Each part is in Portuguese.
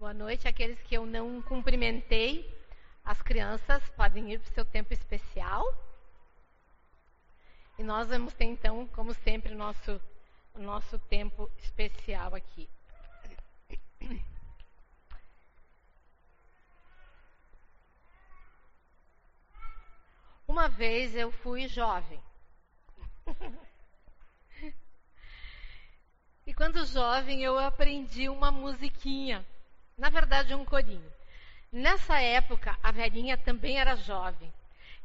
Boa noite. Aqueles que eu não cumprimentei, as crianças podem ir para o seu tempo especial. E nós vamos ter, então, como sempre, o nosso, o nosso tempo especial aqui. Uma vez eu fui jovem. e quando jovem eu aprendi uma musiquinha, na verdade um corinho. Nessa época a velhinha também era jovem.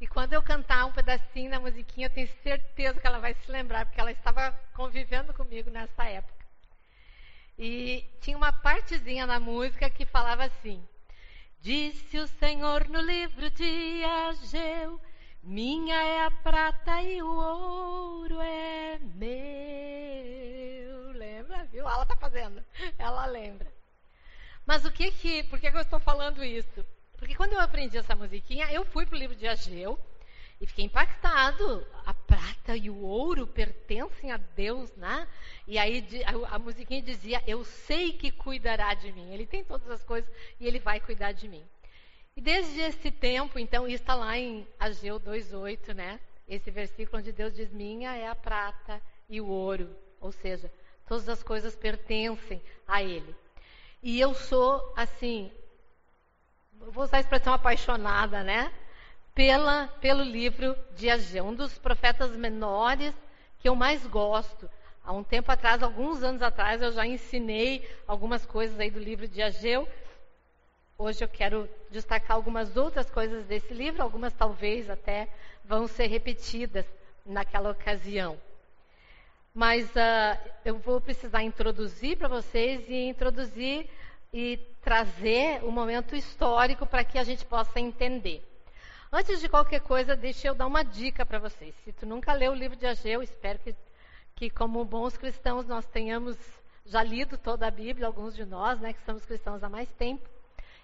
E quando eu cantar um pedacinho da musiquinha, eu tenho certeza que ela vai se lembrar, porque ela estava convivendo comigo nessa época. E tinha uma partezinha na música que falava assim: Disse o Senhor no livro de Ageu minha é a prata e o ouro é meu. Lembra? Viu? Ela está fazendo. Ela lembra. Mas o que que, por que, que eu estou falando isso? Porque quando eu aprendi essa musiquinha, eu fui para o livro de Ageu e fiquei impactado. A prata e o ouro pertencem a Deus, né? E aí a, a musiquinha dizia: Eu sei que cuidará de mim. Ele tem todas as coisas e ele vai cuidar de mim. E desde esse tempo, então, isso está lá em Ageu 2,8, né? Esse versículo onde Deus diz: Minha é a prata e o ouro. Ou seja, todas as coisas pertencem a Ele. E eu sou, assim, vou usar a expressão apaixonada, né? Pela, pelo livro de Ageu, um dos profetas menores que eu mais gosto. Há um tempo atrás, alguns anos atrás, eu já ensinei algumas coisas aí do livro de Ageu Hoje eu quero destacar algumas outras coisas desse livro, algumas talvez até vão ser repetidas naquela ocasião. Mas uh, eu vou precisar introduzir para vocês e introduzir e trazer o um momento histórico para que a gente possa entender. Antes de qualquer coisa, deixa eu dar uma dica para vocês. Se tu nunca leu o livro de Ageu, espero que, que como bons cristãos nós tenhamos já lido toda a Bíblia, alguns de nós, né, que somos cristãos há mais tempo.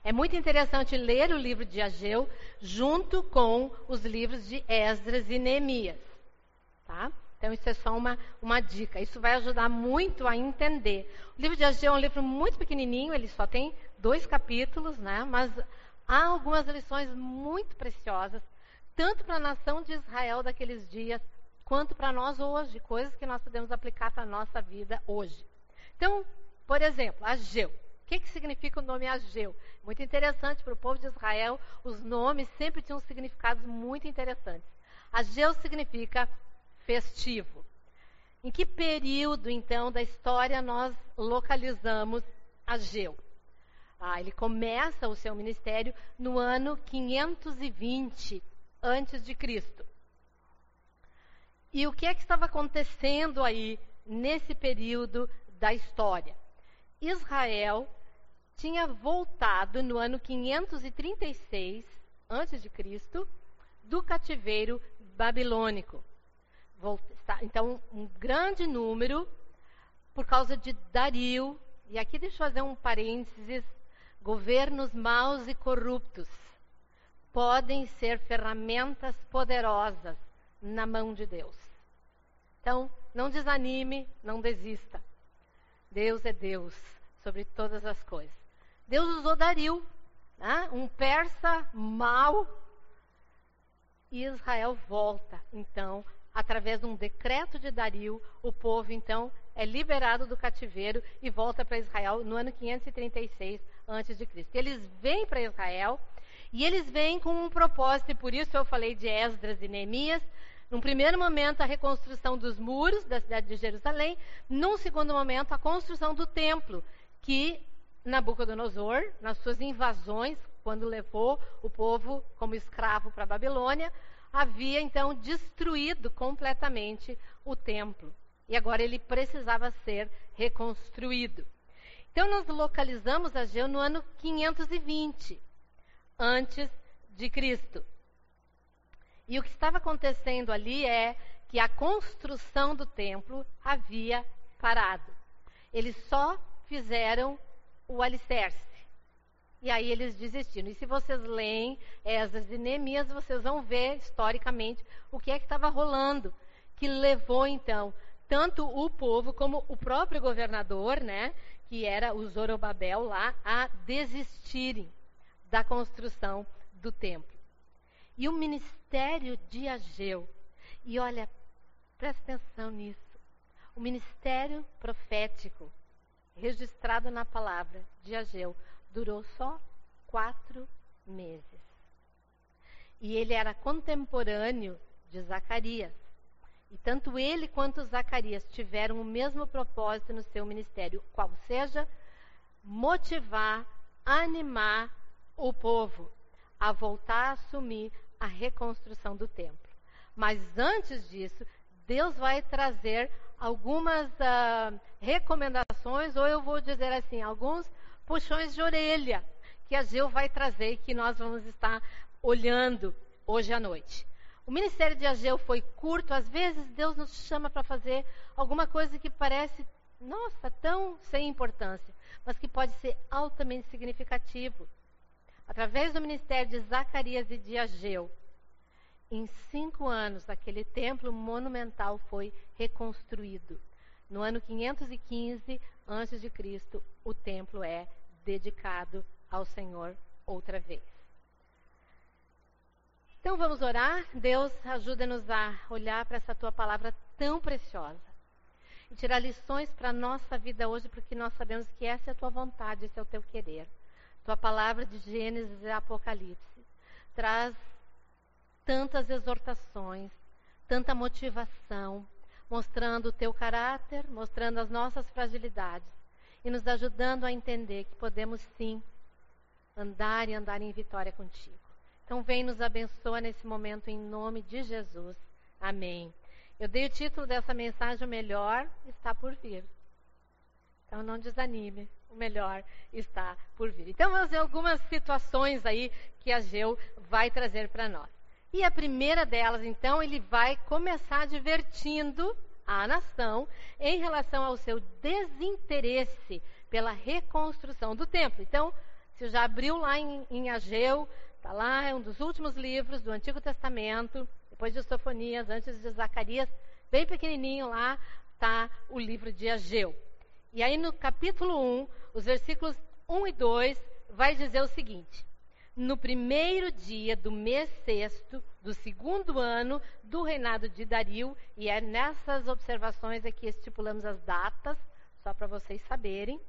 É muito interessante ler o livro de Ageu junto com os livros de Esdras e Neemias. Tá? Então, isso é só uma, uma dica. Isso vai ajudar muito a entender. O livro de Ageu é um livro muito pequenininho, ele só tem dois capítulos, né? mas há algumas lições muito preciosas, tanto para a nação de Israel daqueles dias, quanto para nós hoje, coisas que nós podemos aplicar para a nossa vida hoje. Então, por exemplo, Ageu que, que significa o nome Ageu? Muito interessante para o povo de Israel, os nomes sempre tinham significados muito interessantes. Ageu significa festivo. Em que período, então, da história nós localizamos Ageu? Ah, ele começa o seu ministério no ano 520 antes de Cristo. E o que é que estava acontecendo aí nesse período da história? Israel tinha voltado no ano 536 a.C. do cativeiro babilônico. Então, um grande número por causa de Dario. E aqui deixa eu fazer um parênteses: governos maus e corruptos podem ser ferramentas poderosas na mão de Deus. Então, não desanime, não desista. Deus é Deus sobre todas as coisas. Deus usou Dario, né? um persa mau, e Israel volta, então, através de um decreto de Dario, o povo, então, é liberado do cativeiro e volta para Israel no ano 536 a.C. Eles vêm para Israel e eles vêm com um propósito, e por isso eu falei de Esdras e Neemias. Num primeiro momento, a reconstrução dos muros da cidade de Jerusalém. Num segundo momento, a construção do templo, que Nabucodonosor, nas suas invasões, quando levou o povo como escravo para a Babilônia, havia então destruído completamente o templo. E agora ele precisava ser reconstruído. Então nós localizamos Ageu no ano 520 antes de Cristo. E o que estava acontecendo ali é que a construção do templo havia parado. Eles só fizeram o alicerce. E aí eles desistiram. E se vocês leem Esdras e Neemias, vocês vão ver historicamente o que é que estava rolando, que levou então tanto o povo como o próprio governador, né, que era o Zorobabel lá, a desistirem da construção do templo. E o ministério de Ageu, e olha, presta atenção nisso, o ministério profético registrado na palavra de Ageu durou só quatro meses. E ele era contemporâneo de Zacarias. E tanto ele quanto Zacarias tiveram o mesmo propósito no seu ministério, qual seja motivar, animar o povo a voltar a assumir a reconstrução do templo. Mas antes disso, Deus vai trazer algumas uh, recomendações, ou eu vou dizer assim, alguns puxões de orelha que a Geu vai trazer e que nós vamos estar olhando hoje à noite. O ministério de Ageu foi curto, às vezes Deus nos chama para fazer alguma coisa que parece, nossa, tão sem importância, mas que pode ser altamente significativo. Através do ministério de Zacarias e de Ageu, em cinco anos, aquele templo monumental foi reconstruído. No ano 515 a.C., o templo é dedicado ao Senhor outra vez. Então vamos orar. Deus, ajuda-nos a olhar para essa tua palavra tão preciosa e tirar lições para a nossa vida hoje, porque nós sabemos que essa é a tua vontade, esse é o teu querer. Tua palavra de Gênesis e Apocalipse traz tantas exortações, tanta motivação, mostrando o teu caráter, mostrando as nossas fragilidades e nos ajudando a entender que podemos sim andar e andar em vitória contigo. Então, vem nos abençoa nesse momento em nome de Jesus. Amém. Eu dei o título dessa mensagem: O melhor está por vir. Então, não desanime, o melhor está por vir. Então, vamos ver algumas situações aí que a Geu vai trazer para nós. E a primeira delas, então, ele vai começar divertindo a nação em relação ao seu desinteresse pela reconstrução do templo. Então, se já abriu lá em, em Ageu, Está lá, é um dos últimos livros do Antigo Testamento, depois de Sofonias, antes de Zacarias, bem pequenininho lá, está o livro de Ageu. E aí no capítulo 1, os versículos 1 e 2, vai dizer o seguinte: No primeiro dia do mês sexto do segundo ano do reinado de Dario, e é nessas observações aqui estipulamos as datas, só para vocês saberem,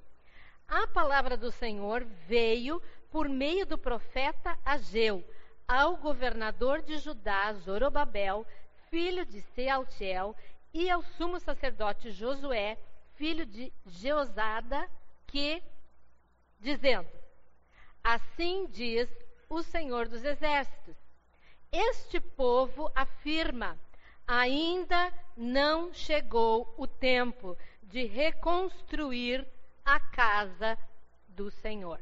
a palavra do Senhor veio por meio do profeta Ageu ao governador de Judá, Zorobabel, filho de Sealtiel, e ao sumo sacerdote Josué, filho de Jeosada, que, dizendo: Assim diz o Senhor dos Exércitos: Este povo afirma: ainda não chegou o tempo de reconstruir a casa do Senhor.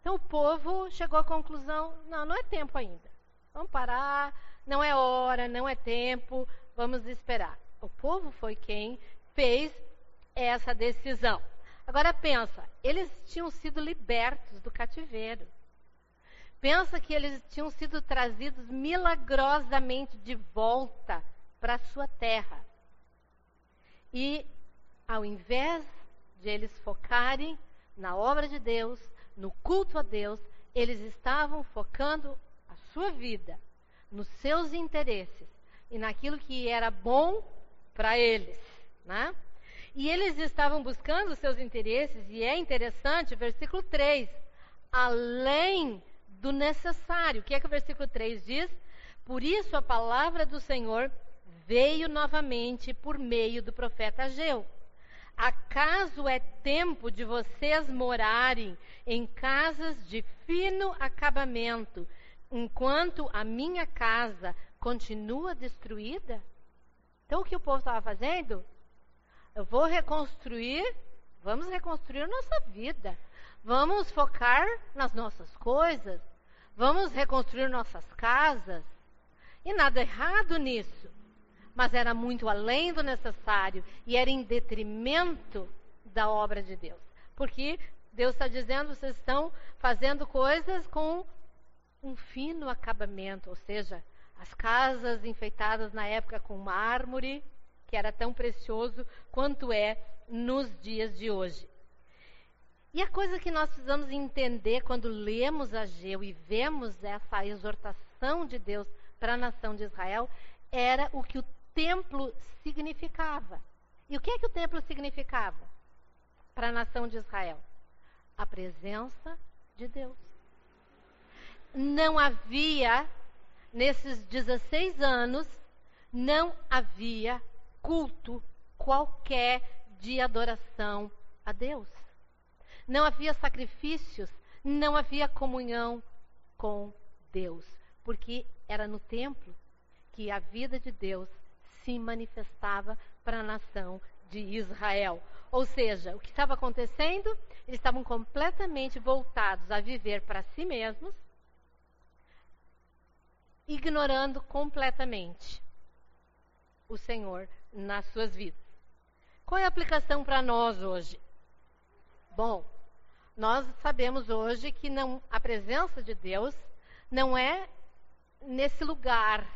Então o povo chegou à conclusão: não, não é tempo ainda. Vamos parar, não é hora, não é tempo, vamos esperar. O povo foi quem fez essa decisão. Agora pensa, eles tinham sido libertos do cativeiro. Pensa que eles tinham sido trazidos milagrosamente de volta para a sua terra. E ao invés de eles focarem na obra de Deus, no culto a Deus, eles estavam focando a sua vida nos seus interesses e naquilo que era bom para eles, né? E eles estavam buscando os seus interesses, e é interessante, versículo 3, além do necessário. O que é que o versículo 3 diz? Por isso a palavra do Senhor veio novamente por meio do profeta Ageu. Acaso é tempo de vocês morarem em casas de fino acabamento, enquanto a minha casa continua destruída? Então, o que o povo estava fazendo? Eu vou reconstruir, vamos reconstruir nossa vida. Vamos focar nas nossas coisas. Vamos reconstruir nossas casas. E nada errado nisso mas era muito além do necessário e era em detrimento da obra de Deus. Porque Deus está dizendo, vocês estão fazendo coisas com um fino acabamento, ou seja, as casas enfeitadas na época com mármore, que era tão precioso quanto é nos dias de hoje. E a coisa que nós precisamos entender quando lemos Ageu e vemos essa exortação de Deus para a nação de Israel era o que o templo significava. E o que é que o templo significava para a nação de Israel? A presença de Deus. Não havia, nesses 16 anos, não havia culto qualquer de adoração a Deus não havia sacrifícios, não havia comunhão com Deus, porque era no templo que a vida de Deus se manifestava para a nação de Israel. Ou seja, o que estava acontecendo? Eles estavam completamente voltados a viver para si mesmos, ignorando completamente o Senhor nas suas vidas. Qual é a aplicação para nós hoje? Bom, nós sabemos hoje que não, a presença de Deus não é nesse lugar.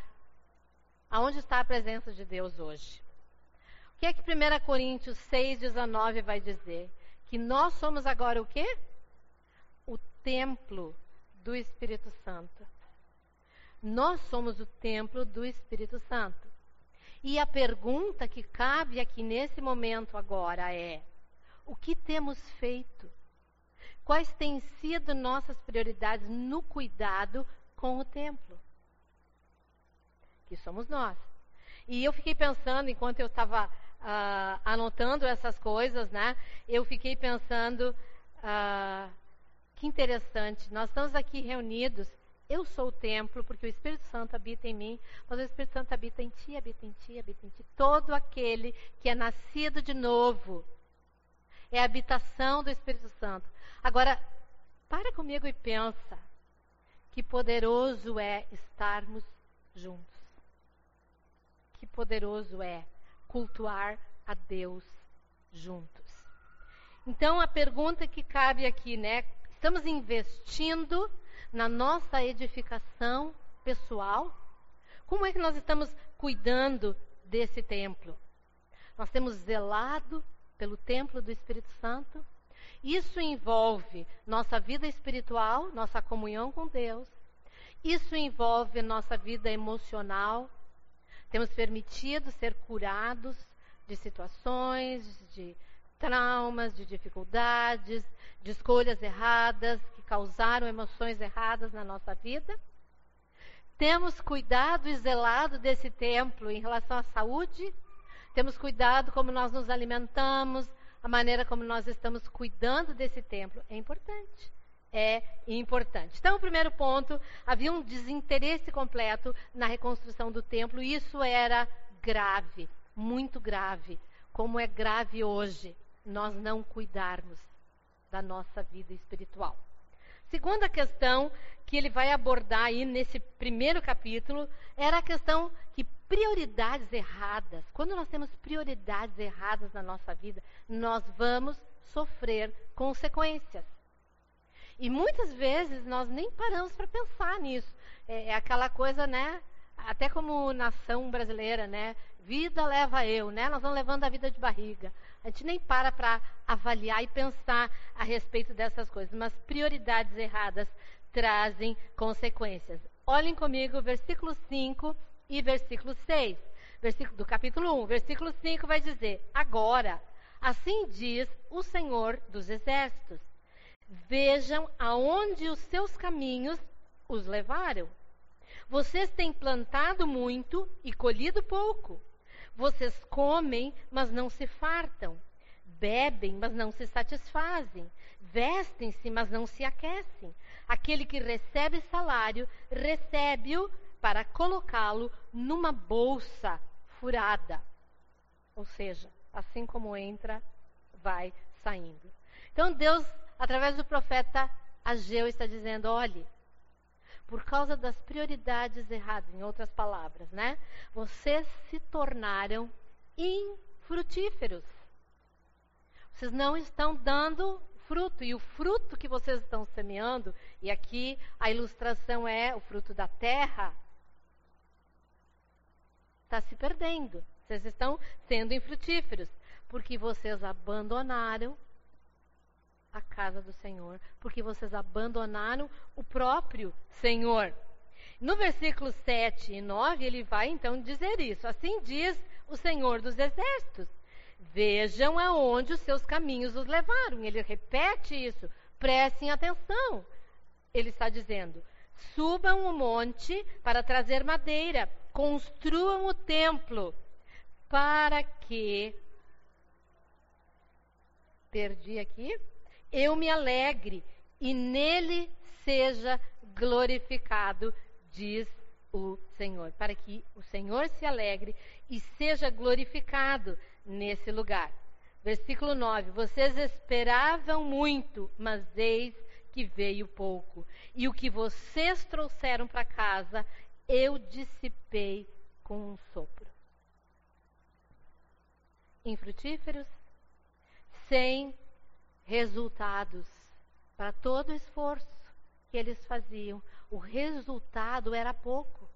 Aonde está a presença de Deus hoje? O que é que 1 Coríntios 6,19 vai dizer? Que nós somos agora o quê? O templo do Espírito Santo. Nós somos o templo do Espírito Santo. E a pergunta que cabe aqui nesse momento agora é: o que temos feito? Quais têm sido nossas prioridades no cuidado com o templo? Que somos nós. E eu fiquei pensando, enquanto eu estava uh, anotando essas coisas, né? Eu fiquei pensando, uh, que interessante, nós estamos aqui reunidos eu sou o templo, porque o Espírito Santo habita em mim, mas o Espírito Santo habita em ti, habita em ti, habita em ti. Todo aquele que é nascido de novo é a habitação do Espírito Santo. Agora, para comigo e pensa que poderoso é estarmos juntos. Que poderoso é cultuar a Deus juntos. Então a pergunta que cabe aqui, né? Estamos investindo na nossa edificação pessoal? Como é que nós estamos cuidando desse templo? Nós temos zelado pelo templo do Espírito Santo. Isso envolve nossa vida espiritual, nossa comunhão com Deus. Isso envolve nossa vida emocional. Temos permitido ser curados de situações, de traumas, de dificuldades, de escolhas erradas que causaram emoções erradas na nossa vida. Temos cuidado e zelado desse templo em relação à saúde, temos cuidado como nós nos alimentamos, a maneira como nós estamos cuidando desse templo. É importante. É importante. Então, o primeiro ponto, havia um desinteresse completo na reconstrução do templo, e isso era grave, muito grave. Como é grave hoje nós não cuidarmos da nossa vida espiritual. Segunda questão que ele vai abordar aí nesse primeiro capítulo era a questão que prioridades erradas, quando nós temos prioridades erradas na nossa vida, nós vamos sofrer consequências. E muitas vezes nós nem paramos para pensar nisso. É, é, aquela coisa, né? Até como nação brasileira, né? Vida leva eu, né? Nós vamos levando a vida de barriga. A gente nem para para avaliar e pensar a respeito dessas coisas. Mas prioridades erradas trazem consequências. Olhem comigo, versículo 5 e versículo 6. Versículo, do capítulo 1, versículo 5 vai dizer: Agora, assim diz o Senhor dos Exércitos: Vejam aonde os seus caminhos os levaram. Vocês têm plantado muito e colhido pouco. Vocês comem, mas não se fartam. Bebem, mas não se satisfazem. Vestem-se, mas não se aquecem. Aquele que recebe salário, recebe-o para colocá-lo numa bolsa furada. Ou seja, assim como entra, vai saindo. Então Deus, através do profeta Ageu, está dizendo: olhe, por causa das prioridades erradas, em outras palavras, né? Vocês se tornaram infrutíferos. Vocês não estão dando fruto. E o fruto que vocês estão semeando, e aqui a ilustração é o fruto da terra, está se perdendo. Vocês estão sendo infrutíferos, porque vocês abandonaram a casa do Senhor, porque vocês abandonaram o próprio Senhor. No versículo 7 e 9, ele vai então dizer isso. Assim diz o Senhor dos Exércitos: Vejam aonde os seus caminhos os levaram. Ele repete isso. Prestem atenção. Ele está dizendo: Subam o monte para trazer madeira, construam o templo, para que. Perdi aqui. Eu me alegre e nele seja glorificado diz o Senhor, para que o Senhor se alegre e seja glorificado nesse lugar. Versículo 9: Vocês esperavam muito, mas eis que veio pouco. E o que vocês trouxeram para casa, eu dissipei com um sopro. Infrutíferos, sem resultados para todo o esforço que eles faziam, o resultado era pouco.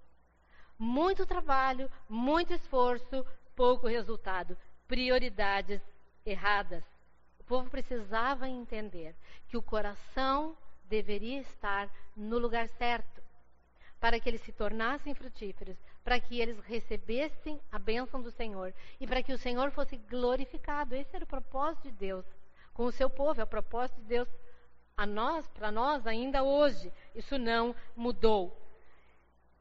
Muito trabalho, muito esforço, pouco resultado. Prioridades erradas. O povo precisava entender que o coração deveria estar no lugar certo para que eles se tornassem frutíferos, para que eles recebessem a bênção do Senhor e para que o Senhor fosse glorificado. Esse era o propósito de Deus com o seu povo, é o propósito de Deus a nós, para nós ainda hoje. Isso não mudou.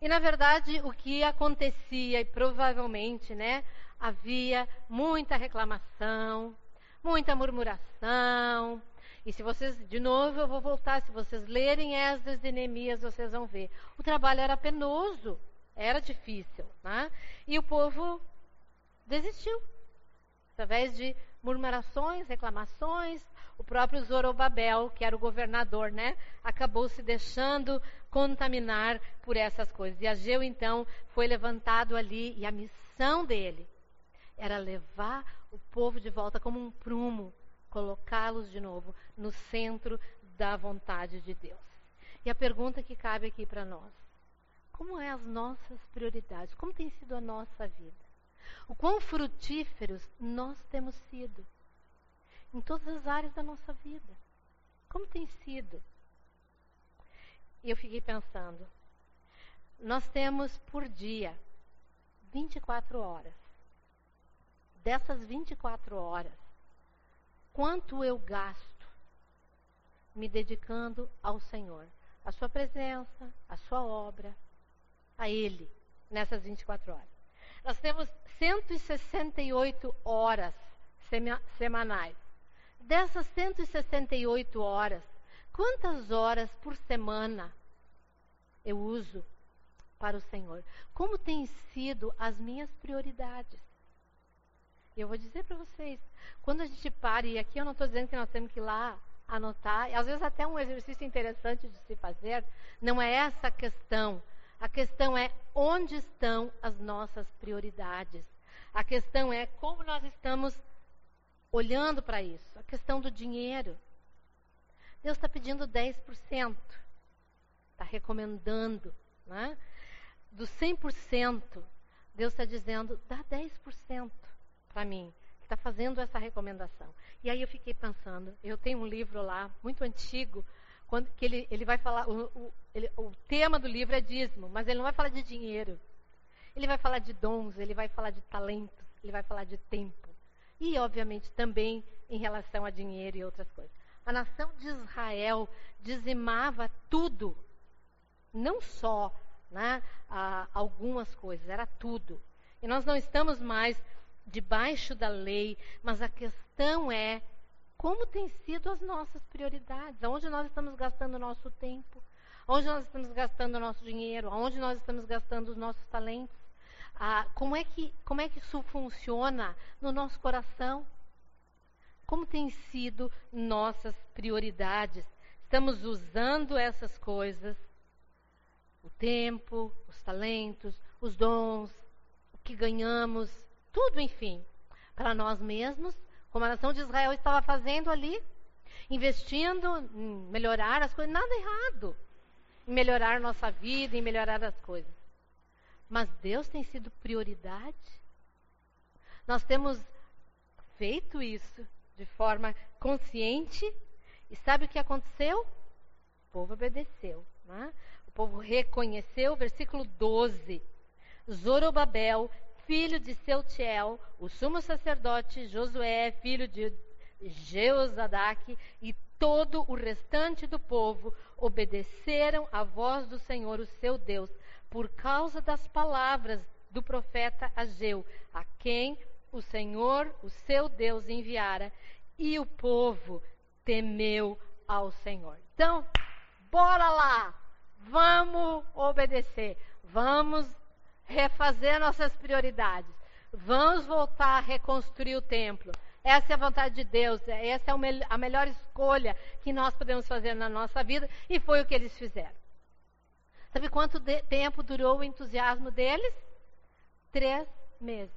E na verdade, o que acontecia e provavelmente, né, havia muita reclamação, muita murmuração. E se vocês, de novo, eu vou voltar, se vocês lerem Esdras e Neemias, vocês vão ver. O trabalho era penoso, era difícil, né? E o povo desistiu. Através de murmurações, reclamações, o próprio Zorobabel, que era o governador, né, acabou se deixando contaminar por essas coisas. E Ageu, então, foi levantado ali, e a missão dele era levar o povo de volta como um prumo, colocá-los de novo no centro da vontade de Deus. E a pergunta que cabe aqui para nós: como é as nossas prioridades? Como tem sido a nossa vida? O quão frutíferos nós temos sido? em todas as áreas da nossa vida. Como tem sido? E eu fiquei pensando, nós temos por dia 24 horas. Dessas 24 horas, quanto eu gasto me dedicando ao Senhor, à Sua presença, à Sua obra, a Ele, nessas 24 horas. Nós temos 168 horas semanais. Dessas 168 horas, quantas horas por semana eu uso para o Senhor? Como têm sido as minhas prioridades? E eu vou dizer para vocês, quando a gente para, e aqui eu não estou dizendo que nós temos que ir lá anotar, e às vezes até um exercício interessante de se fazer, não é essa a questão. A questão é onde estão as nossas prioridades. A questão é como nós estamos olhando para isso. A questão do dinheiro. Deus está pedindo 10%. Está recomendando. Né? Do 100%, Deus está dizendo, dá 10% para mim. Está fazendo essa recomendação. E aí eu fiquei pensando, eu tenho um livro lá, muito antigo, quando, que ele, ele vai falar, o, o, ele, o tema do livro é dízimo, mas ele não vai falar de dinheiro. Ele vai falar de dons, ele vai falar de talentos, ele vai falar de tempo e, obviamente, também em relação a dinheiro e outras coisas. A nação de Israel dizimava tudo, não só né, algumas coisas, era tudo. E nós não estamos mais debaixo da lei, mas a questão é como têm sido as nossas prioridades, aonde nós estamos gastando o nosso tempo, onde nós estamos gastando o nosso dinheiro, aonde nós estamos gastando os nossos talentos. Ah, como, é que, como é que isso funciona no nosso coração? Como têm sido nossas prioridades? Estamos usando essas coisas, o tempo, os talentos, os dons, o que ganhamos, tudo, enfim, para nós mesmos, como a nação de Israel estava fazendo ali, investindo em melhorar as coisas, nada errado em melhorar nossa vida, em melhorar as coisas. Mas Deus tem sido prioridade. Nós temos feito isso de forma consciente E sabe o que aconteceu? O povo obedeceu. Né? O povo reconheceu, versículo 12. Zorobabel, filho de Seutiel, o sumo sacerdote Josué, filho de Jeozadak, e todo o restante do povo obedeceram à voz do Senhor, o seu Deus, por causa das palavras do profeta Ageu, a quem o Senhor, o seu Deus, enviara, e o povo temeu ao Senhor. Então, bora lá! Vamos obedecer, vamos refazer nossas prioridades, vamos voltar a reconstruir o templo. Essa é a vontade de Deus, essa é a melhor escolha que nós podemos fazer na nossa vida, e foi o que eles fizeram. Sabe quanto tempo durou o entusiasmo deles? Três meses.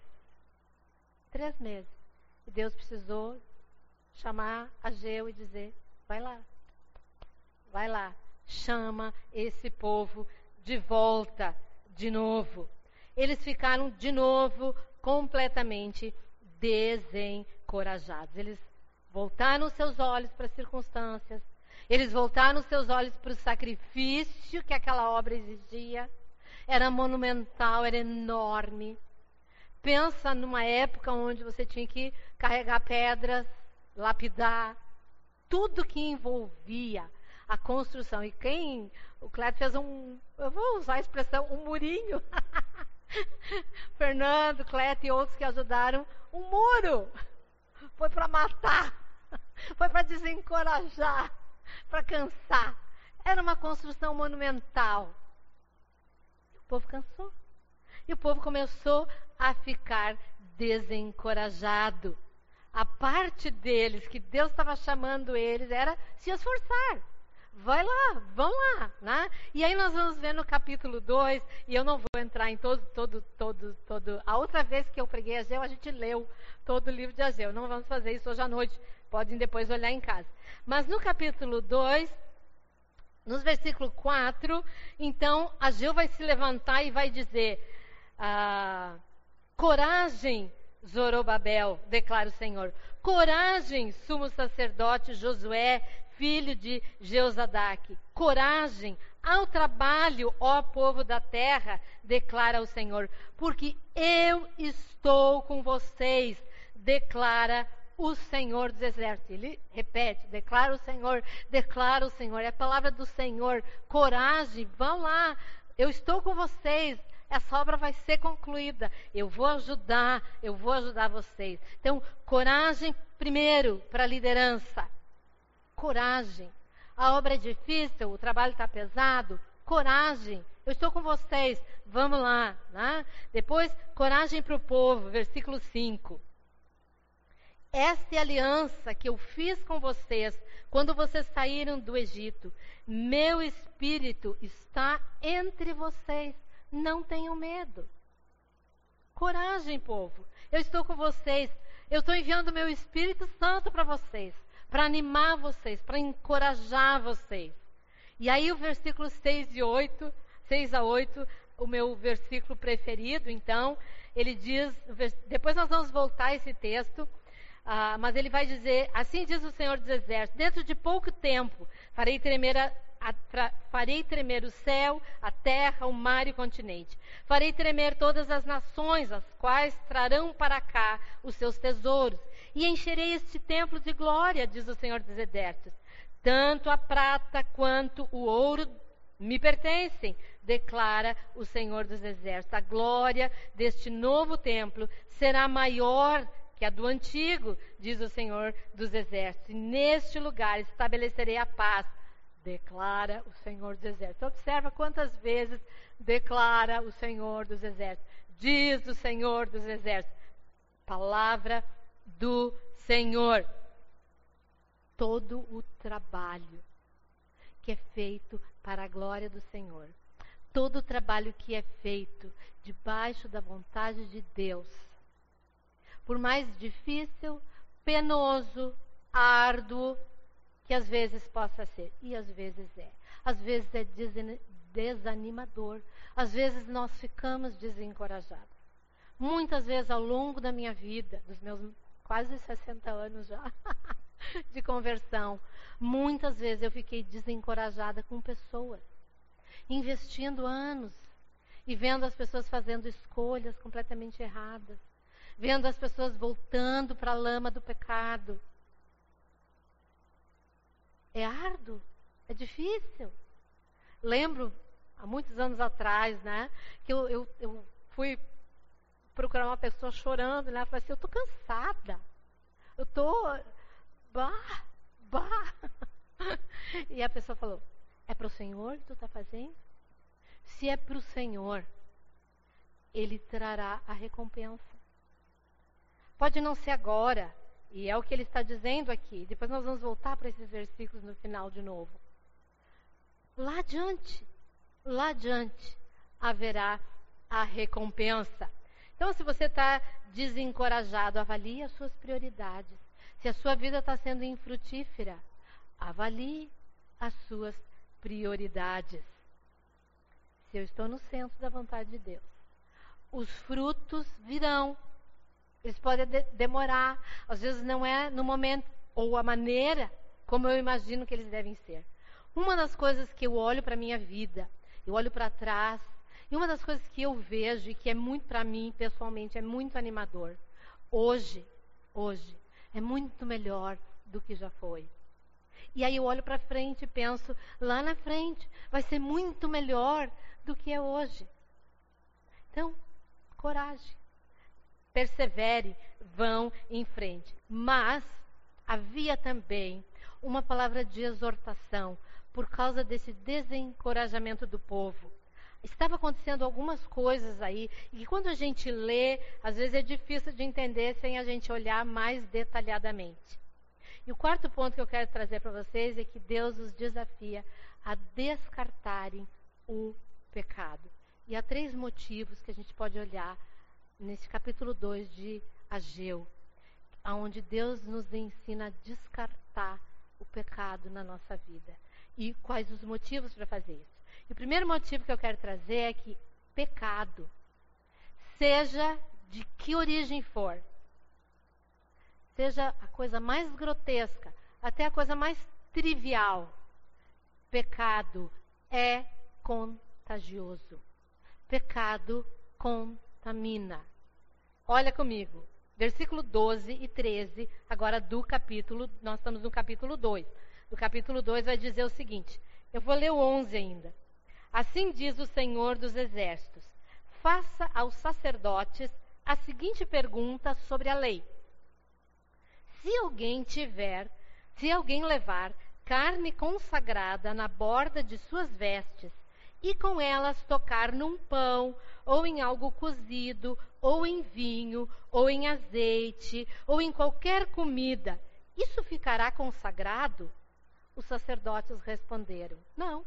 Três meses. E Deus precisou chamar Ageu e dizer: vai lá, vai lá, chama esse povo de volta, de novo. Eles ficaram de novo completamente desencorajados. Eles voltaram seus olhos para as circunstâncias, eles voltaram seus olhos para o sacrifício que aquela obra exigia. Era monumental, era enorme. Pensa numa época onde você tinha que carregar pedras, lapidar, tudo que envolvia a construção. E quem. O Cleto fez um. Eu vou usar a expressão, um murinho. Fernando, Cleto e outros que ajudaram. Um muro. Foi para matar. Foi para desencorajar. Para cansar. Era uma construção monumental. O povo cansou. E o povo começou a ficar desencorajado. A parte deles, que Deus estava chamando eles, era se esforçar. Vai lá, vão lá, né? E aí nós vamos ver no capítulo 2, e eu não vou entrar em todo, todo, todo, todo. A outra vez que eu preguei Ageu, a gente leu todo o livro de Ageu. Não vamos fazer isso hoje à noite, podem depois olhar em casa. Mas no capítulo 2, nos versículo 4, então Ageu vai se levantar e vai dizer: ah, Coragem, Zorobabel, declara o Senhor. Coragem, sumo sacerdote Josué, filho de Jeozadak. Coragem ao trabalho, ó povo da terra, declara o Senhor, porque eu estou com vocês, declara o Senhor dos exércitos. Ele repete, declara o Senhor, declara o Senhor. É a palavra do Senhor. Coragem, vão lá. Eu estou com vocês essa obra vai ser concluída. Eu vou ajudar, eu vou ajudar vocês. Então, coragem primeiro para a liderança. Coragem. A obra é difícil, o trabalho está pesado. Coragem. Eu estou com vocês. Vamos lá. Né? Depois, coragem para o povo. Versículo 5. Essa é a aliança que eu fiz com vocês quando vocês saíram do Egito. Meu espírito está entre vocês. Não tenham medo. Coragem, povo. Eu estou com vocês. Eu estou enviando meu Espírito Santo para vocês, para animar vocês, para encorajar vocês. E aí o versículo 6 e 8, 6 a 8, o meu versículo preferido, então, ele diz, depois nós vamos voltar a esse texto, ah, mas ele vai dizer, assim diz o Senhor dos Exércitos, dentro de pouco tempo farei tremer a, farei tremer o céu, a terra, o mar e o continente. Farei tremer todas as nações, as quais trarão para cá os seus tesouros. E encherei este templo de glória, diz o Senhor dos Exércitos. Tanto a prata quanto o ouro me pertencem, declara o Senhor dos Exércitos. A glória deste novo templo será maior que a do antigo, diz o Senhor dos Exércitos. E neste lugar estabelecerei a paz declara o Senhor dos Exércitos. Observa quantas vezes declara o Senhor dos Exércitos. Diz o Senhor dos Exércitos. Palavra do Senhor. Todo o trabalho que é feito para a glória do Senhor, todo o trabalho que é feito debaixo da vontade de Deus, por mais difícil, penoso, árduo, que às vezes possa ser, e às vezes é. Às vezes é desanimador, às vezes nós ficamos desencorajados. Muitas vezes ao longo da minha vida, dos meus quase 60 anos já, de conversão. Muitas vezes eu fiquei desencorajada com pessoas, investindo anos e vendo as pessoas fazendo escolhas completamente erradas, vendo as pessoas voltando para a lama do pecado. É árduo, é difícil. Lembro, há muitos anos atrás, né, que eu, eu, eu fui procurar uma pessoa chorando, né? Eu falei assim, eu estou cansada. Eu estou. Bah, bah. E a pessoa falou, é para o Senhor que tu está fazendo? Se é para o Senhor, Ele trará a recompensa. Pode não ser agora, e é o que ele está dizendo aqui. Depois nós vamos voltar para esses versículos no final de novo. Lá adiante, lá adiante, haverá a recompensa. Então, se você está desencorajado, avalie as suas prioridades. Se a sua vida está sendo infrutífera, avalie as suas prioridades. Se eu estou no centro da vontade de Deus, os frutos virão. Eles podem de demorar, às vezes não é no momento ou a maneira como eu imagino que eles devem ser. Uma das coisas que eu olho para a minha vida, eu olho para trás, e uma das coisas que eu vejo e que é muito para mim, pessoalmente, é muito animador. Hoje, hoje, é muito melhor do que já foi. E aí eu olho para frente e penso, lá na frente vai ser muito melhor do que é hoje. Então, coragem. Persevere, vão em frente. Mas havia também uma palavra de exortação por causa desse desencorajamento do povo estava acontecendo algumas coisas aí, e que quando a gente lê, às vezes é difícil de entender sem a gente olhar mais detalhadamente. E o quarto ponto que eu quero trazer para vocês é que Deus os desafia a descartarem o pecado. E há três motivos que a gente pode olhar nesse capítulo 2 de Ageu, aonde Deus nos ensina a descartar o pecado na nossa vida. E quais os motivos para fazer isso? E o primeiro motivo que eu quero trazer é que pecado, seja de que origem for, seja a coisa mais grotesca, até a coisa mais trivial, pecado é contagioso. Pecado contamina. Olha comigo, versículo 12 e 13, agora do capítulo, nós estamos no capítulo 2. No capítulo 2 vai dizer o seguinte: eu vou ler o 11 ainda. Assim diz o Senhor dos Exércitos: faça aos sacerdotes a seguinte pergunta sobre a lei. Se alguém tiver, se alguém levar carne consagrada na borda de suas vestes e com elas tocar num pão, ou em algo cozido, ou em vinho, ou em azeite, ou em qualquer comida, isso ficará consagrado? Os sacerdotes responderam: Não.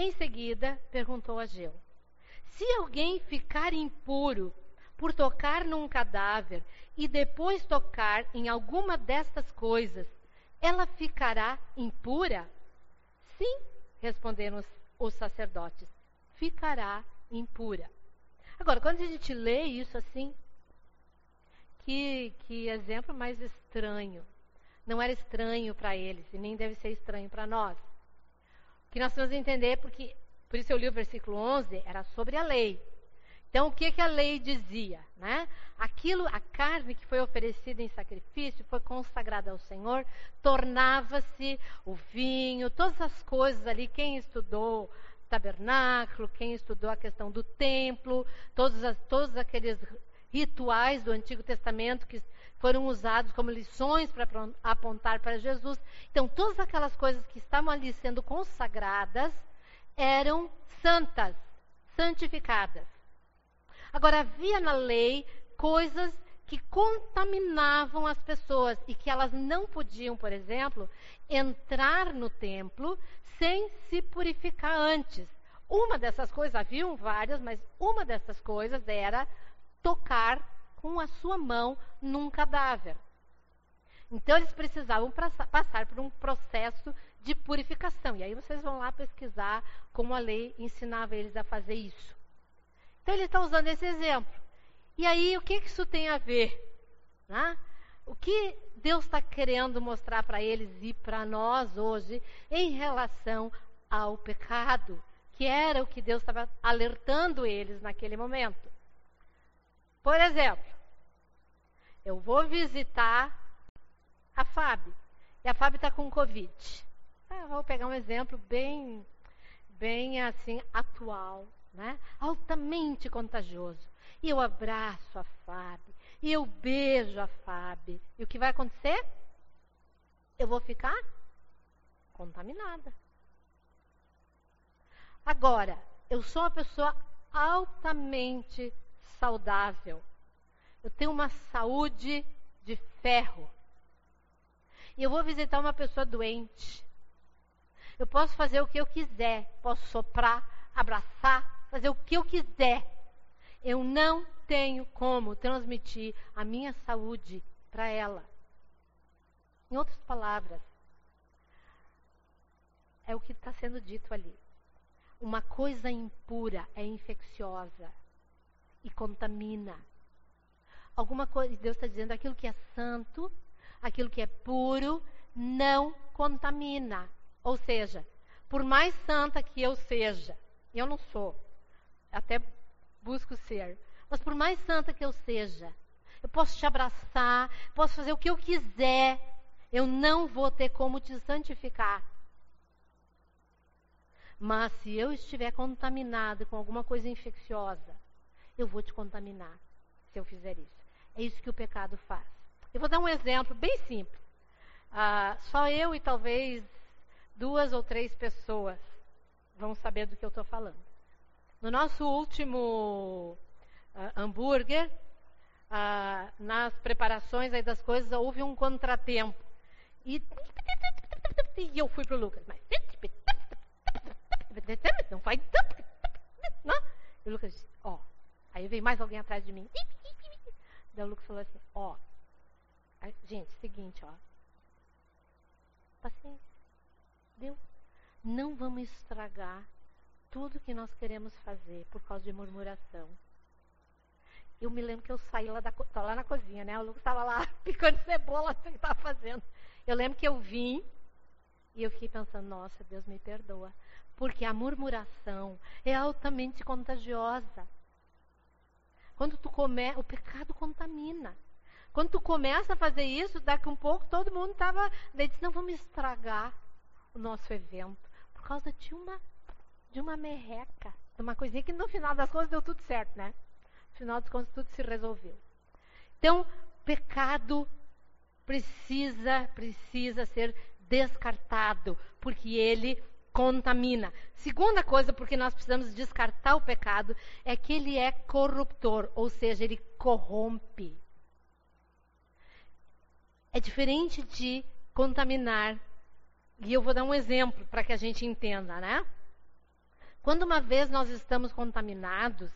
Em seguida, perguntou a Geu: Se alguém ficar impuro por tocar num cadáver e depois tocar em alguma destas coisas, ela ficará impura? Sim, responderam os, os sacerdotes, ficará impura. Agora, quando a gente lê isso assim, que, que exemplo mais estranho. Não era estranho para eles e nem deve ser estranho para nós que nós que entender, porque, por isso eu li o versículo 11, era sobre a lei. Então, o que, que a lei dizia? Né? Aquilo, a carne que foi oferecida em sacrifício, foi consagrada ao Senhor, tornava-se o vinho, todas as coisas ali, quem estudou tabernáculo, quem estudou a questão do templo, todos, as, todos aqueles rituais do Antigo Testamento que foram usados como lições para apontar para Jesus. Então, todas aquelas coisas que estavam ali sendo consagradas eram santas, santificadas. Agora, havia na lei coisas que contaminavam as pessoas e que elas não podiam, por exemplo, entrar no templo sem se purificar antes. Uma dessas coisas, haviam várias, mas uma dessas coisas era tocar com a sua mão num cadáver. Então eles precisavam passar por um processo de purificação. E aí vocês vão lá pesquisar como a lei ensinava eles a fazer isso. Então ele está usando esse exemplo. E aí o que, que isso tem a ver? Né? o que Deus está querendo mostrar para eles e para nós hoje em relação ao pecado, que era o que Deus estava alertando eles naquele momento. Por exemplo, eu vou visitar a Fábio, e a Fábio está com Covid. Ah, vou pegar um exemplo bem, bem assim, atual, né? altamente contagioso. E eu abraço a Fábio, e eu beijo a Fábio. E o que vai acontecer? Eu vou ficar contaminada. Agora, eu sou uma pessoa altamente saudável. Eu tenho uma saúde de ferro. E eu vou visitar uma pessoa doente. Eu posso fazer o que eu quiser. Posso soprar, abraçar, fazer o que eu quiser. Eu não tenho como transmitir a minha saúde para ela. Em outras palavras, é o que está sendo dito ali. Uma coisa impura é infecciosa e contamina. Alguma coisa, Deus está dizendo, aquilo que é santo, aquilo que é puro, não contamina. Ou seja, por mais santa que eu seja, eu não sou, até busco ser, mas por mais santa que eu seja, eu posso te abraçar, posso fazer o que eu quiser, eu não vou ter como te santificar. Mas se eu estiver contaminado com alguma coisa infecciosa, eu vou te contaminar se eu fizer isso. É isso que o pecado faz. Eu vou dar um exemplo bem simples. Ah, só eu e talvez duas ou três pessoas vão saber do que eu estou falando. No nosso último uh, hambúrguer, uh, nas preparações aí das coisas, houve um contratempo. E, e eu fui para o Lucas. Mas, não vai. Não? E o Lucas disse: Ó. Oh. Aí veio mais alguém atrás de mim. Daí o Lucas falou assim: Ó. Gente, seguinte, ó. Paciência. Deu. Não vamos estragar tudo que nós queremos fazer por causa de murmuração. Eu me lembro que eu saí lá, da, lá na cozinha, né? O Lucas estava lá picando cebola, que estava fazendo. Eu lembro que eu vim e eu fiquei pensando, nossa, Deus me perdoa. Porque a murmuração é altamente contagiosa. Quando tu come, o pecado contamina. Quando tu começa a fazer isso, daqui um pouco todo mundo estava. Daí disse, não, vamos estragar o nosso evento. Por causa de uma, de uma merreca. De uma coisinha que no final das contas deu tudo certo, né? No final das contas tudo se resolveu. Então, pecado precisa, precisa ser descartado, porque ele contamina. Segunda coisa, porque nós precisamos descartar o pecado, é que ele é corruptor, ou seja, ele corrompe. É diferente de contaminar. E eu vou dar um exemplo para que a gente entenda, né? Quando uma vez nós estamos contaminados,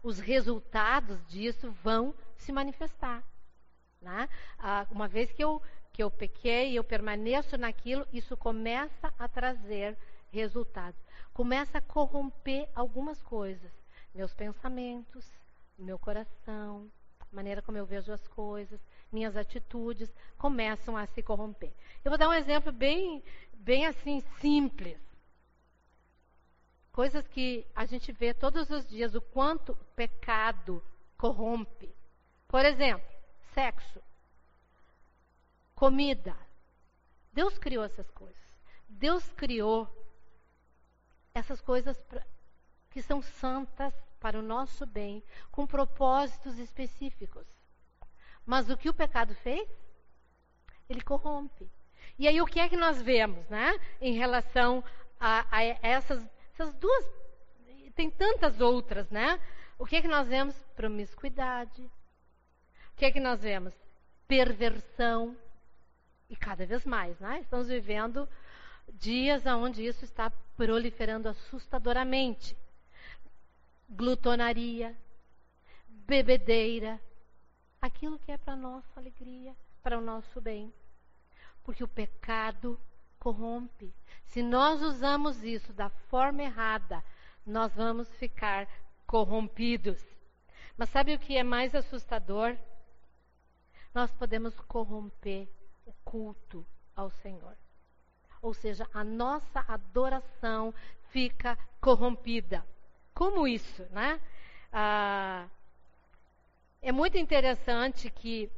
os resultados disso vão se manifestar. Né? Ah, uma vez que eu, que eu pequei, eu permaneço naquilo, isso começa a trazer resultados. Começa a corromper algumas coisas. Meus pensamentos, meu coração, a maneira como eu vejo as coisas, minhas atitudes começam a se corromper. Eu vou dar um exemplo bem, bem assim simples. Coisas que a gente vê todos os dias, o quanto o pecado corrompe. Por exemplo, sexo, comida. Deus criou essas coisas. Deus criou essas coisas pra, que são santas para o nosso bem, com propósitos específicos. Mas o que o pecado fez? Ele corrompe. E aí o que é que nós vemos, né? Em relação a, a essas, essas duas, tem tantas outras, né? O que é que nós vemos? Promiscuidade. O que é que nós vemos? Perversão. E cada vez mais, né? Estamos vivendo dias onde isso está proliferando assustadoramente. Glutonaria, bebedeira, aquilo que é para nossa alegria, para o nosso bem. Porque o pecado corrompe. Se nós usamos isso da forma errada, nós vamos ficar corrompidos. Mas sabe o que é mais assustador? nós podemos corromper o culto ao Senhor. Ou seja, a nossa adoração fica corrompida. Como isso, né? Ah, é muito interessante que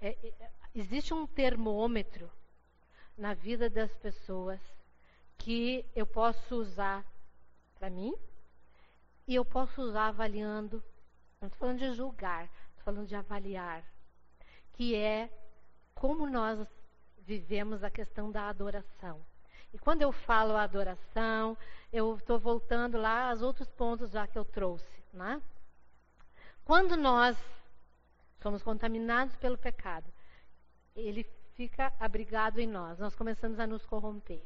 é, é, existe um termômetro na vida das pessoas que eu posso usar para mim e eu posso usar avaliando. Não estou falando de julgar, estou falando de avaliar. Que é como nós vivemos a questão da adoração. E quando eu falo adoração, eu estou voltando lá aos outros pontos já que eu trouxe. Né? Quando nós somos contaminados pelo pecado, ele fica abrigado em nós, nós começamos a nos corromper.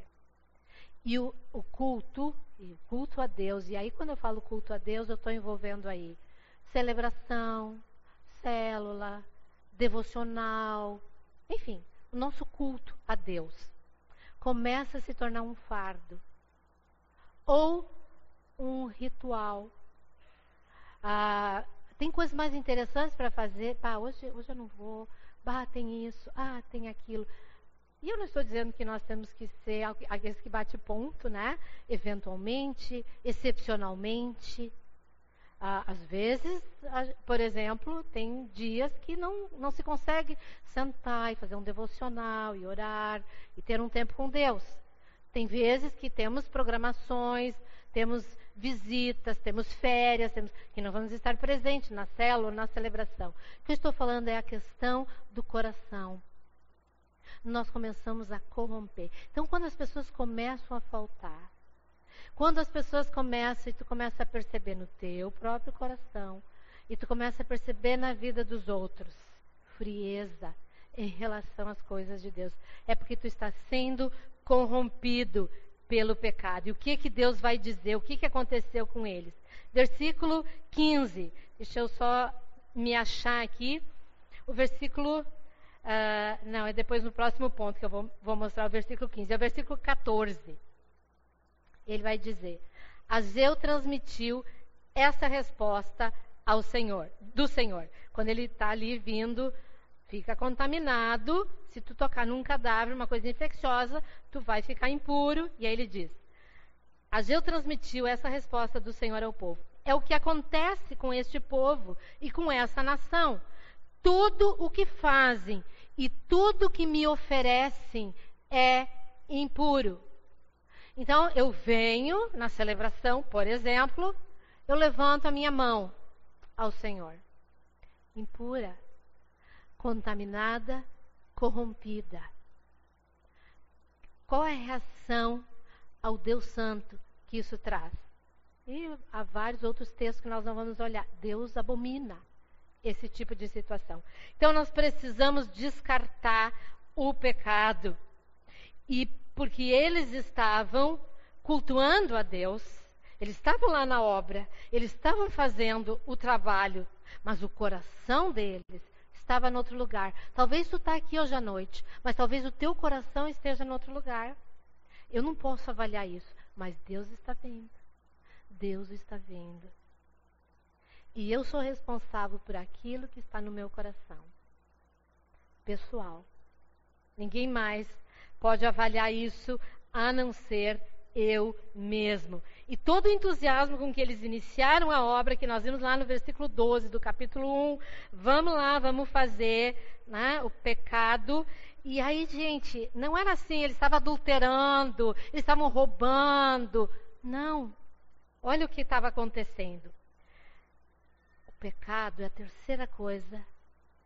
E o, o culto, e o culto a Deus, e aí quando eu falo culto a Deus, eu estou envolvendo aí celebração, célula, devocional, enfim, o nosso culto a Deus começa a se tornar um fardo ou um ritual. Ah, tem coisas mais interessantes para fazer. Pá, hoje, hoje eu não vou. Bah, tem isso. Ah, tem aquilo. E eu não estou dizendo que nós temos que ser aqueles que bate ponto, né? Eventualmente, excepcionalmente. Ah, às vezes, por exemplo, tem dias que não, não se consegue sentar e fazer um devocional e orar e ter um tempo com Deus. Tem vezes que temos programações, temos visitas, temos férias, temos, que não vamos estar presentes na célula na celebração. O que eu estou falando é a questão do coração. Nós começamos a corromper. Então, quando as pessoas começam a faltar, quando as pessoas começam e tu começa a perceber no teu próprio coração, e tu começa a perceber na vida dos outros, frieza em relação às coisas de Deus, é porque tu está sendo corrompido pelo pecado. E o que que Deus vai dizer? O que que aconteceu com eles? Versículo 15. Deixa eu só me achar aqui. O versículo. Uh, não, é depois no próximo ponto que eu vou, vou mostrar o versículo 15. É o versículo 14. Ele vai dizer: Azeu transmitiu essa resposta ao Senhor, do Senhor. Quando ele está ali vindo fica contaminado. Se tu tocar num cadáver, uma coisa infecciosa, tu vai ficar impuro. E aí ele diz: Ageu transmitiu essa resposta do Senhor ao povo. É o que acontece com este povo e com essa nação. Tudo o que fazem e tudo o que me oferecem é impuro. Então, eu venho na celebração, por exemplo, eu levanto a minha mão ao Senhor. Impura contaminada, corrompida. Qual é a reação ao Deus Santo que isso traz? E há vários outros textos que nós não vamos olhar. Deus abomina esse tipo de situação. Então nós precisamos descartar o pecado. E porque eles estavam cultuando a Deus, eles estavam lá na obra, eles estavam fazendo o trabalho, mas o coração deles estava em outro lugar. Talvez tu está aqui hoje à noite, mas talvez o teu coração esteja em outro lugar. Eu não posso avaliar isso, mas Deus está vendo. Deus está vendo. E eu sou responsável por aquilo que está no meu coração. Pessoal. Ninguém mais pode avaliar isso a não ser eu mesmo. E todo o entusiasmo com que eles iniciaram a obra, que nós vimos lá no versículo 12 do capítulo 1, vamos lá, vamos fazer né, o pecado. E aí, gente, não era assim, eles estavam adulterando, eles estavam roubando. Não. Olha o que estava acontecendo. O pecado é a terceira coisa,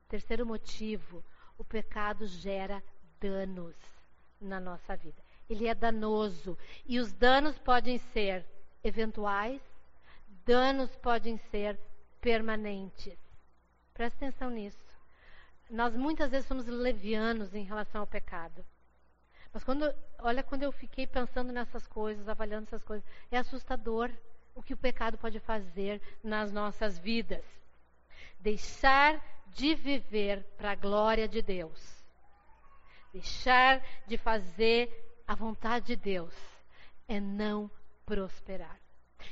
terceiro motivo. O pecado gera danos na nossa vida ele é danoso. E os danos podem ser eventuais, danos podem ser permanentes. Presta atenção nisso. Nós muitas vezes somos levianos em relação ao pecado. Mas quando, olha, quando eu fiquei pensando nessas coisas, avaliando essas coisas, é assustador o que o pecado pode fazer nas nossas vidas. Deixar de viver para a glória de Deus. Deixar de fazer a vontade de Deus é não prosperar.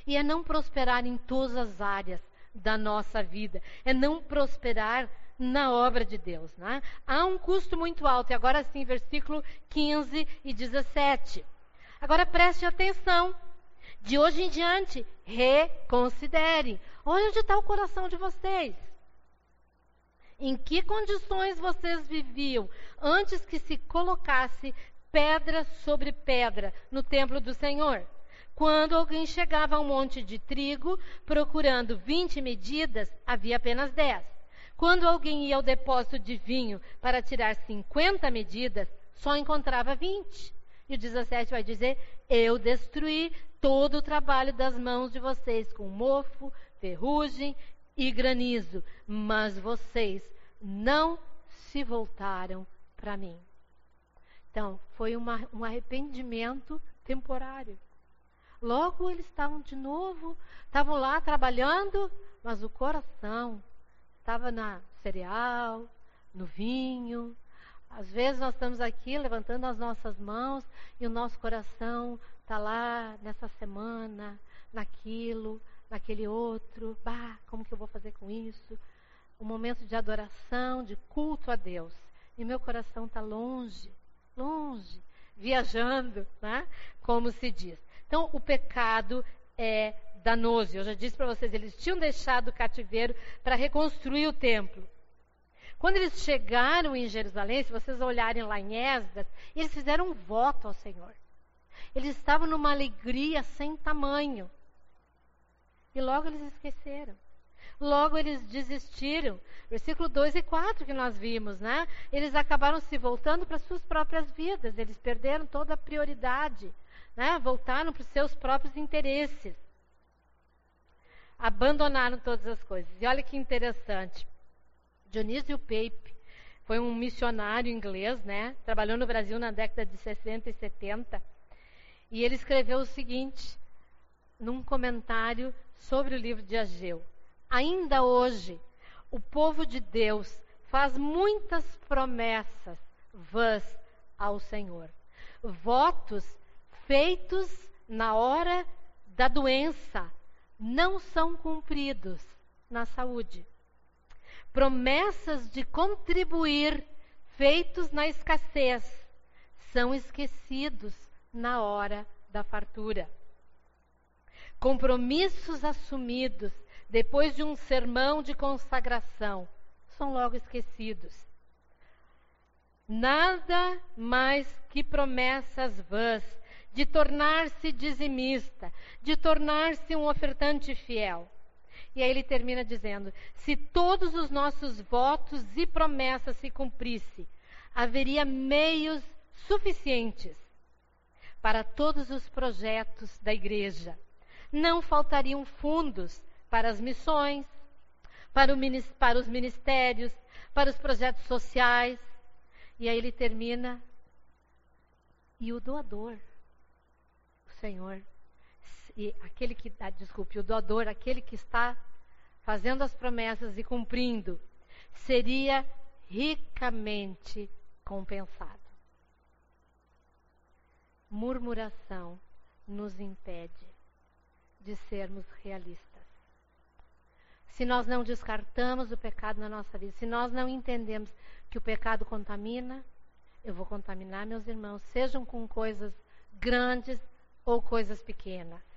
E é não prosperar em todas as áreas da nossa vida. É não prosperar na obra de Deus. Né? Há um custo muito alto. E agora sim, versículo 15 e 17. Agora preste atenção. De hoje em diante, reconsidere. Onde está o coração de vocês. Em que condições vocês viviam antes que se colocasse pedra sobre pedra no templo do Senhor? Quando alguém chegava a um monte de trigo procurando 20 medidas, havia apenas 10. Quando alguém ia ao depósito de vinho para tirar 50 medidas, só encontrava 20. E o 17 vai dizer: Eu destruí todo o trabalho das mãos de vocês com mofo, ferrugem e granizo, mas vocês não se voltaram para mim. Então, foi uma, um arrependimento temporário. Logo eles estavam de novo, estavam lá trabalhando, mas o coração estava na cereal, no vinho, às vezes nós estamos aqui levantando as nossas mãos e o nosso coração está lá nessa semana, naquilo, naquele outro. Bah, como que eu vou fazer com isso? Um momento de adoração, de culto a Deus. E meu coração está longe, longe, viajando, né? como se diz. Então, o pecado é danoso. Eu já disse para vocês, eles tinham deixado o cativeiro para reconstruir o templo. Quando eles chegaram em Jerusalém, se vocês olharem lá em Esdras, eles fizeram um voto ao Senhor. Eles estavam numa alegria sem tamanho. E logo eles esqueceram. Logo eles desistiram. Versículo 2 e 4 que nós vimos, né? Eles acabaram se voltando para suas próprias vidas. Eles perderam toda a prioridade, né? Voltaram para os seus próprios interesses. Abandonaram todas as coisas. E olha que interessante. Dionísio Pape foi um missionário inglês, né? Trabalhou no Brasil na década de 60 e 70. E ele escreveu o seguinte, num comentário sobre o livro de Ageu: Ainda hoje, o povo de Deus faz muitas promessas vãs ao Senhor. Votos feitos na hora da doença não são cumpridos na saúde promessas de contribuir feitos na escassez são esquecidos na hora da fartura. Compromissos assumidos depois de um sermão de consagração são logo esquecidos. Nada mais que promessas vãs de tornar-se dizimista, de tornar-se um ofertante fiel. E aí ele termina dizendo: se todos os nossos votos e promessas se cumprissem, haveria meios suficientes para todos os projetos da igreja. Não faltariam fundos para as missões, para, o, para os ministérios, para os projetos sociais. E aí ele termina: e o doador, o Senhor, e aquele que, ah, desculpe, o doador, aquele que está fazendo as promessas e cumprindo, seria ricamente compensado. Murmuração nos impede de sermos realistas. Se nós não descartamos o pecado na nossa vida, se nós não entendemos que o pecado contamina, eu vou contaminar meus irmãos, sejam com coisas grandes ou coisas pequenas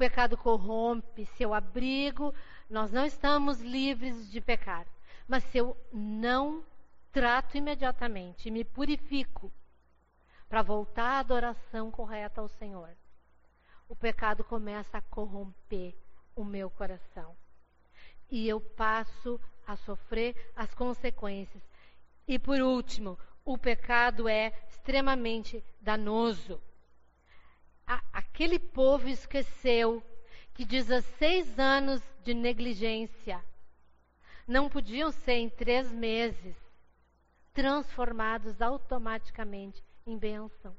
pecado corrompe, se eu abrigo, nós não estamos livres de pecar. Mas se eu não trato imediatamente me purifico para voltar à adoração correta ao Senhor, o pecado começa a corromper o meu coração. E eu passo a sofrer as consequências. E por último, o pecado é extremamente danoso aquele povo esqueceu que 16 anos de negligência não podiam ser em três meses transformados automaticamente em bênção.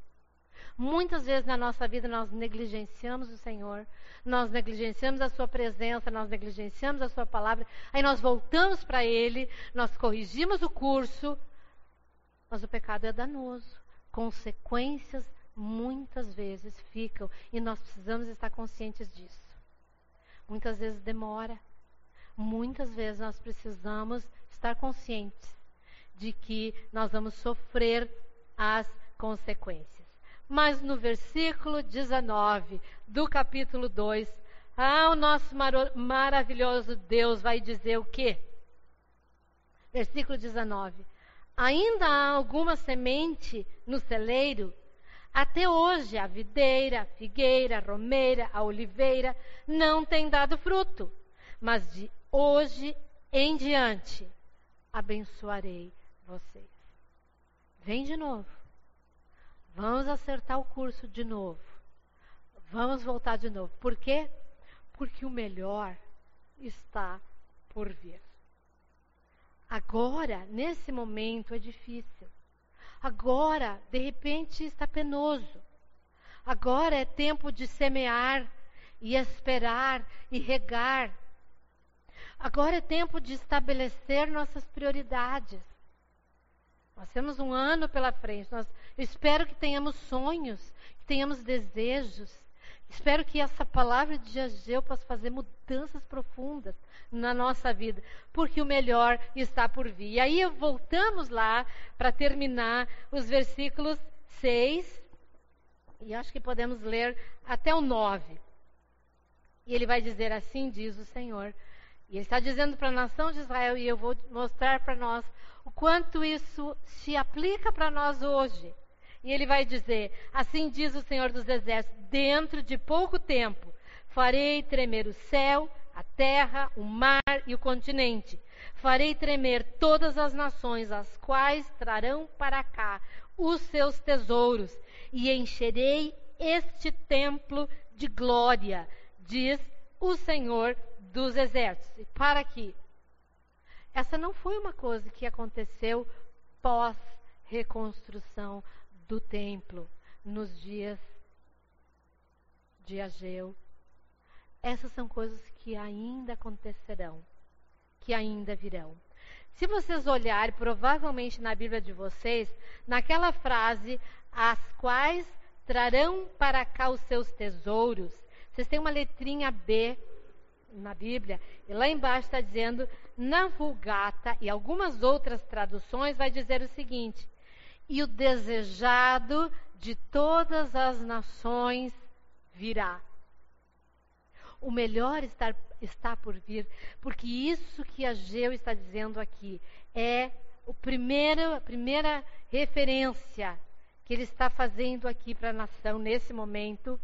Muitas vezes na nossa vida nós negligenciamos o Senhor, nós negligenciamos a Sua presença, nós negligenciamos a Sua palavra, aí nós voltamos para Ele, nós corrigimos o curso, mas o pecado é danoso. Consequências muitas vezes ficam e nós precisamos estar conscientes disso. Muitas vezes demora, muitas vezes nós precisamos estar conscientes de que nós vamos sofrer as consequências. Mas no versículo 19 do capítulo 2, ah, o nosso mar maravilhoso Deus vai dizer o quê? Versículo 19: Ainda há alguma semente no celeiro? Até hoje a videira, a figueira, a romeira, a oliveira não tem dado fruto, mas de hoje em diante abençoarei vocês. Vem de novo. Vamos acertar o curso de novo. Vamos voltar de novo. Por quê? Porque o melhor está por vir. Agora, nesse momento, é difícil. Agora, de repente, está penoso. Agora é tempo de semear e esperar e regar. Agora é tempo de estabelecer nossas prioridades. Nós temos um ano pela frente. Nós, espero que tenhamos sonhos, que tenhamos desejos. Espero que essa palavra de Ageu possa fazer mudanças profundas na nossa vida, porque o melhor está por vir. E aí voltamos lá para terminar os versículos 6, e acho que podemos ler até o 9. E ele vai dizer assim: diz o Senhor. E ele está dizendo para a nação de Israel, e eu vou mostrar para nós o quanto isso se aplica para nós hoje. E ele vai dizer: Assim diz o Senhor dos Exércitos: dentro de pouco tempo farei tremer o céu a terra, o mar e o continente. Farei tremer todas as nações, as quais trarão para cá os seus tesouros, e encherei este templo de glória, diz o Senhor dos Exércitos. E para aqui. Essa não foi uma coisa que aconteceu pós-reconstrução do templo, nos dias de Ageu essas são coisas que ainda acontecerão, que ainda virão. Se vocês olharem, provavelmente na Bíblia de vocês, naquela frase, as quais trarão para cá os seus tesouros, vocês têm uma letrinha B na Bíblia, e lá embaixo está dizendo, na Vulgata e algumas outras traduções, vai dizer o seguinte: e o desejado de todas as nações virá o melhor está, por vir, porque isso que Ageu está dizendo aqui é o primeiro, a primeira referência que ele está fazendo aqui para a nação nesse momento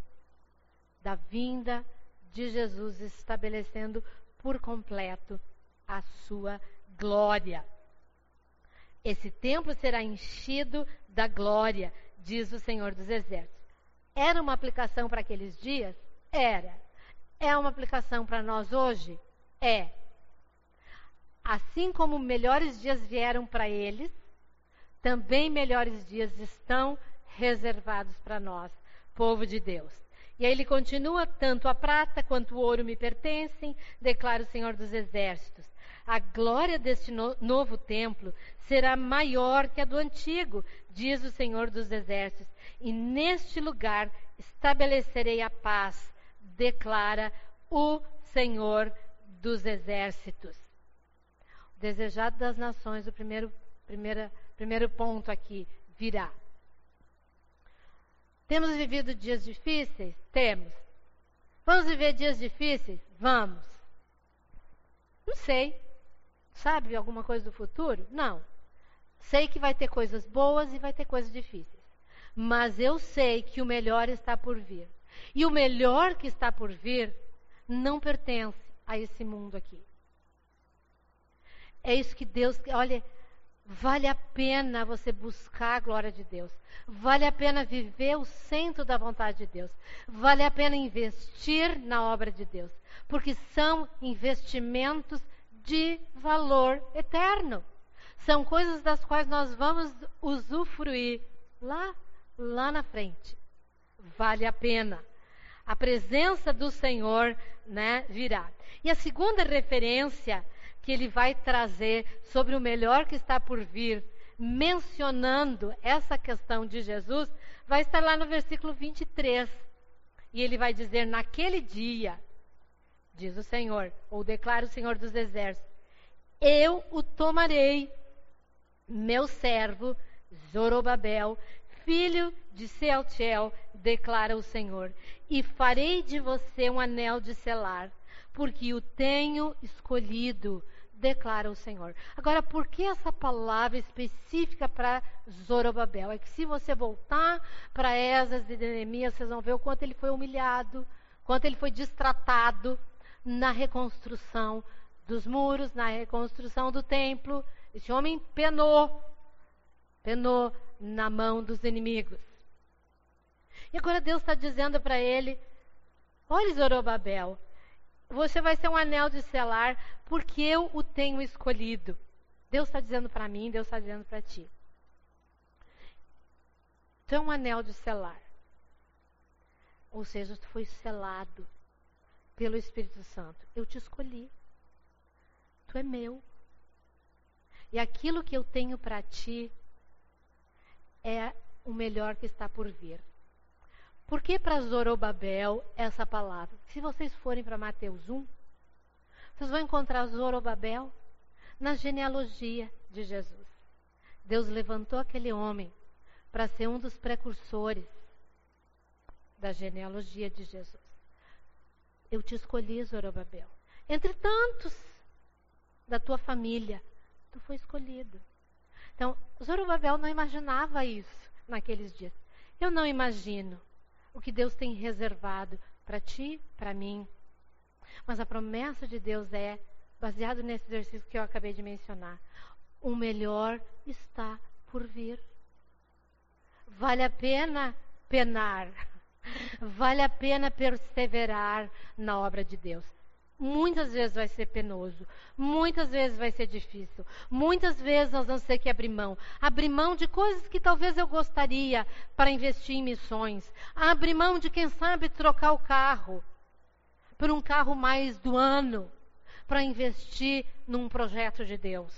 da vinda de Jesus, estabelecendo por completo a sua glória. Esse templo será enchido da glória, diz o Senhor dos Exércitos. Era uma aplicação para aqueles dias? Era. É uma aplicação para nós hoje? É. Assim como melhores dias vieram para eles, também melhores dias estão reservados para nós, povo de Deus. E aí ele continua: tanto a prata quanto o ouro me pertencem, declara o Senhor dos Exércitos. A glória deste no novo templo será maior que a do antigo, diz o Senhor dos Exércitos. E neste lugar estabelecerei a paz declara o Senhor dos exércitos. O desejado das nações, o primeiro, primeira, primeiro ponto aqui, virá. Temos vivido dias difíceis? Temos. Vamos viver dias difíceis? Vamos. Não sei. Sabe alguma coisa do futuro? Não. Sei que vai ter coisas boas e vai ter coisas difíceis. Mas eu sei que o melhor está por vir. E o melhor que está por vir não pertence a esse mundo aqui. É isso que Deus, olha, vale a pena você buscar a glória de Deus. Vale a pena viver o centro da vontade de Deus. Vale a pena investir na obra de Deus, porque são investimentos de valor eterno. São coisas das quais nós vamos usufruir lá, lá na frente. Vale a pena a presença do Senhor né, virá. E a segunda referência que ele vai trazer sobre o melhor que está por vir, mencionando essa questão de Jesus, vai estar lá no versículo 23. E ele vai dizer: Naquele dia diz o Senhor, ou declara o Senhor dos Exércitos, eu o tomarei, meu servo Zorobabel, filho de Sealtiel, declara o Senhor, e farei de você um anel de selar, porque o tenho escolhido, declara o Senhor. Agora, por que essa palavra específica para Zorobabel? É que se você voltar para Esas e Neemias, vocês vão ver o quanto ele foi humilhado, quanto ele foi destratado na reconstrução dos muros, na reconstrução do templo. Esse homem penou, penou na mão dos inimigos. E agora Deus está dizendo para ele: Olha, Zorobabel, você vai ser um anel de selar, porque eu o tenho escolhido. Deus está dizendo para mim, Deus está dizendo para ti. Tu é um anel de selar. Ou seja, tu foi selado pelo Espírito Santo. Eu te escolhi. Tu é meu. E aquilo que eu tenho para ti é o melhor que está por vir. Por que para Zorobabel essa palavra? Se vocês forem para Mateus 1, vocês vão encontrar Zorobabel na genealogia de Jesus. Deus levantou aquele homem para ser um dos precursores da genealogia de Jesus. Eu te escolhi, Zorobabel. Entre tantos da tua família, tu foi escolhido. Então, Zorobabel não imaginava isso naqueles dias. Eu não imagino o que Deus tem reservado para ti, para mim. Mas a promessa de Deus é, baseado nesse exercício que eu acabei de mencionar, o melhor está por vir. Vale a pena penar, vale a pena perseverar na obra de Deus. Muitas vezes vai ser penoso, muitas vezes vai ser difícil, muitas vezes nós vamos ter que abrir mão. Abrir mão de coisas que talvez eu gostaria para investir em missões. Abrir mão de, quem sabe, trocar o carro por um carro mais do ano para investir num projeto de Deus.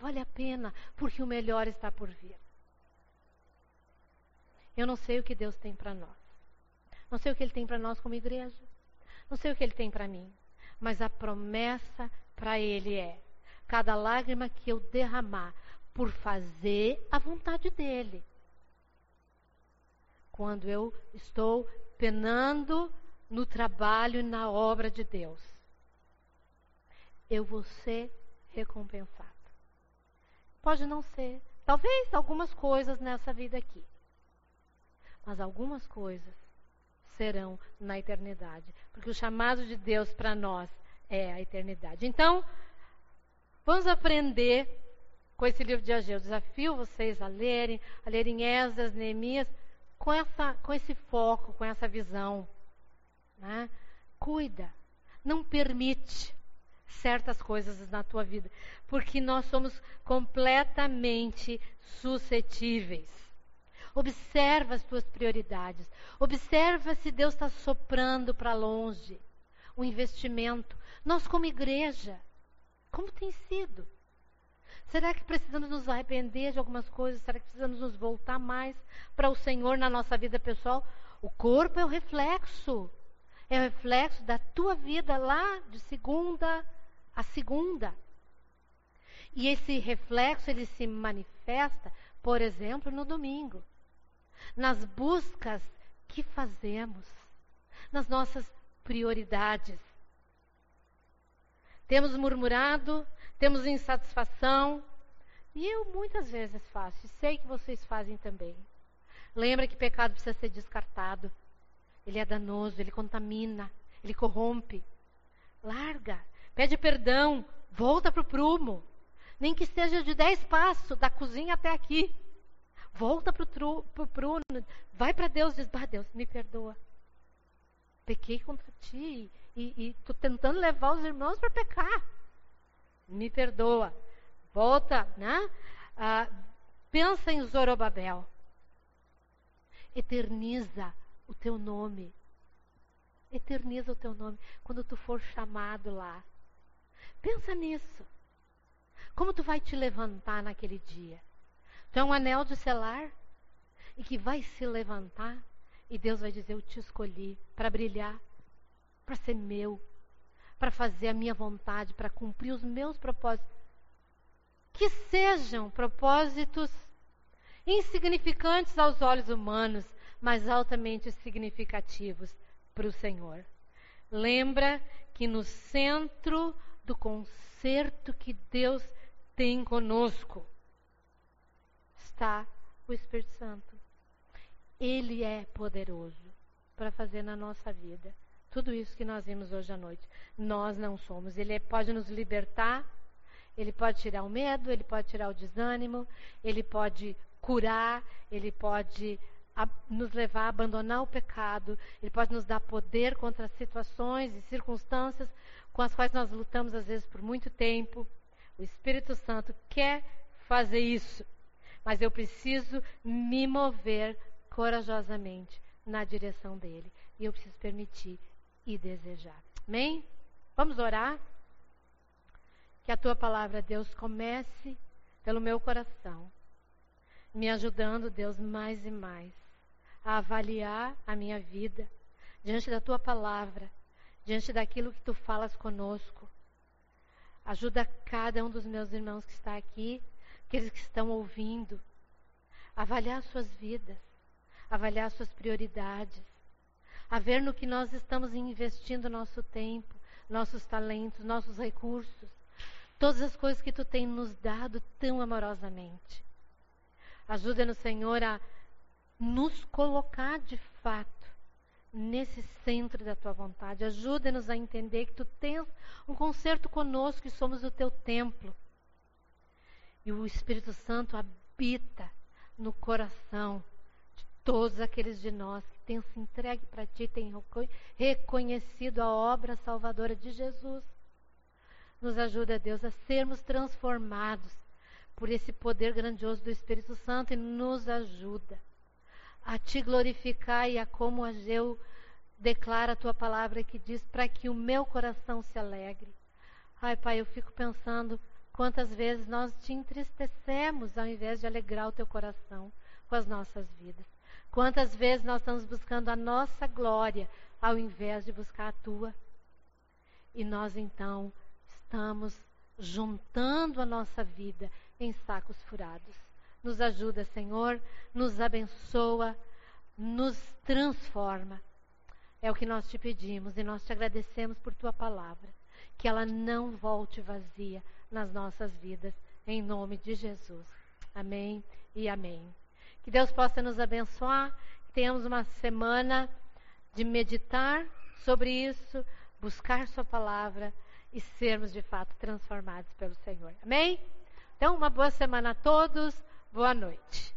Vale a pena, porque o melhor está por vir. Eu não sei o que Deus tem para nós. Não sei o que Ele tem para nós como igreja. Não sei o que ele tem para mim, mas a promessa para ele é: cada lágrima que eu derramar por fazer a vontade dele. Quando eu estou penando no trabalho e na obra de Deus, eu vou ser recompensado. Pode não ser, talvez algumas coisas nessa vida aqui, mas algumas coisas serão na eternidade. Porque o chamado de Deus para nós é a eternidade. Então, vamos aprender com esse livro de Ageu. Desafio vocês a lerem, a lerem Esdras, Neemias, com, essa, com esse foco, com essa visão. Né? Cuida, não permite certas coisas na tua vida, porque nós somos completamente suscetíveis. Observa as tuas prioridades. Observa se Deus está soprando para longe o investimento. Nós, como igreja, como tem sido? Será que precisamos nos arrepender de algumas coisas? Será que precisamos nos voltar mais para o Senhor na nossa vida pessoal? O corpo é o reflexo. É o reflexo da tua vida lá de segunda a segunda. E esse reflexo ele se manifesta, por exemplo, no domingo nas buscas que fazemos, nas nossas prioridades. Temos murmurado, temos insatisfação, e eu muitas vezes faço, e sei que vocês fazem também. Lembra que pecado precisa ser descartado. Ele é danoso, ele contamina, ele corrompe. Larga, pede perdão, volta para o prumo. Nem que seja de dez passos, da cozinha até aqui. Volta para o Bruno, vai para Deus e diz: bah, Deus, me perdoa. Pequei contra ti e estou tentando levar os irmãos para pecar. Me perdoa. Volta, né? Ah, pensa em Zorobabel. Eterniza o teu nome. Eterniza o teu nome quando tu for chamado lá. Pensa nisso. Como tu vai te levantar naquele dia? É um anel de selar e que vai se levantar e Deus vai dizer: Eu te escolhi para brilhar, para ser meu, para fazer a minha vontade, para cumprir os meus propósitos. Que sejam propósitos insignificantes aos olhos humanos, mas altamente significativos para o Senhor. Lembra que no centro do concerto que Deus tem conosco está o Espírito Santo. Ele é poderoso para fazer na nossa vida tudo isso que nós vimos hoje à noite. Nós não somos. Ele pode nos libertar, ele pode tirar o medo, ele pode tirar o desânimo, ele pode curar, ele pode nos levar a abandonar o pecado, ele pode nos dar poder contra situações e circunstâncias com as quais nós lutamos às vezes por muito tempo. O Espírito Santo quer fazer isso, mas eu preciso me mover corajosamente na direção dele. E eu preciso permitir e desejar. Amém? Vamos orar? Que a tua palavra, Deus, comece pelo meu coração, me ajudando, Deus, mais e mais a avaliar a minha vida diante da tua palavra, diante daquilo que tu falas conosco. Ajuda cada um dos meus irmãos que está aqui, aqueles que estão ouvindo, avaliar suas vidas, avaliar suas prioridades, a ver no que nós estamos investindo nosso tempo, nossos talentos, nossos recursos, todas as coisas que tu tem nos dado tão amorosamente. Ajuda-nos, Senhor, a nos colocar de fato nesse centro da tua vontade. Ajuda-nos a entender que tu tens um concerto conosco e somos o teu templo. E o Espírito Santo habita no coração de todos aqueles de nós que têm se entregue para ti, têm reconhecido a obra salvadora de Jesus. Nos ajuda, Deus, a sermos transformados por esse poder grandioso do Espírito Santo e nos ajuda a te glorificar e a como Ageu declara a tua palavra que diz para que o meu coração se alegre. Ai, Pai, eu fico pensando quantas vezes nós te entristecemos ao invés de alegrar o teu coração com as nossas vidas. Quantas vezes nós estamos buscando a nossa glória ao invés de buscar a tua. E nós então estamos juntando a nossa vida em sacos furados. Nos ajuda, Senhor, nos abençoa, nos transforma. É o que nós te pedimos e nós te agradecemos por tua palavra. Que ela não volte vazia nas nossas vidas, em nome de Jesus. Amém e amém. Que Deus possa nos abençoar, que tenhamos uma semana de meditar sobre isso, buscar Sua palavra e sermos de fato transformados pelo Senhor. Amém? Então, uma boa semana a todos. Boa noite.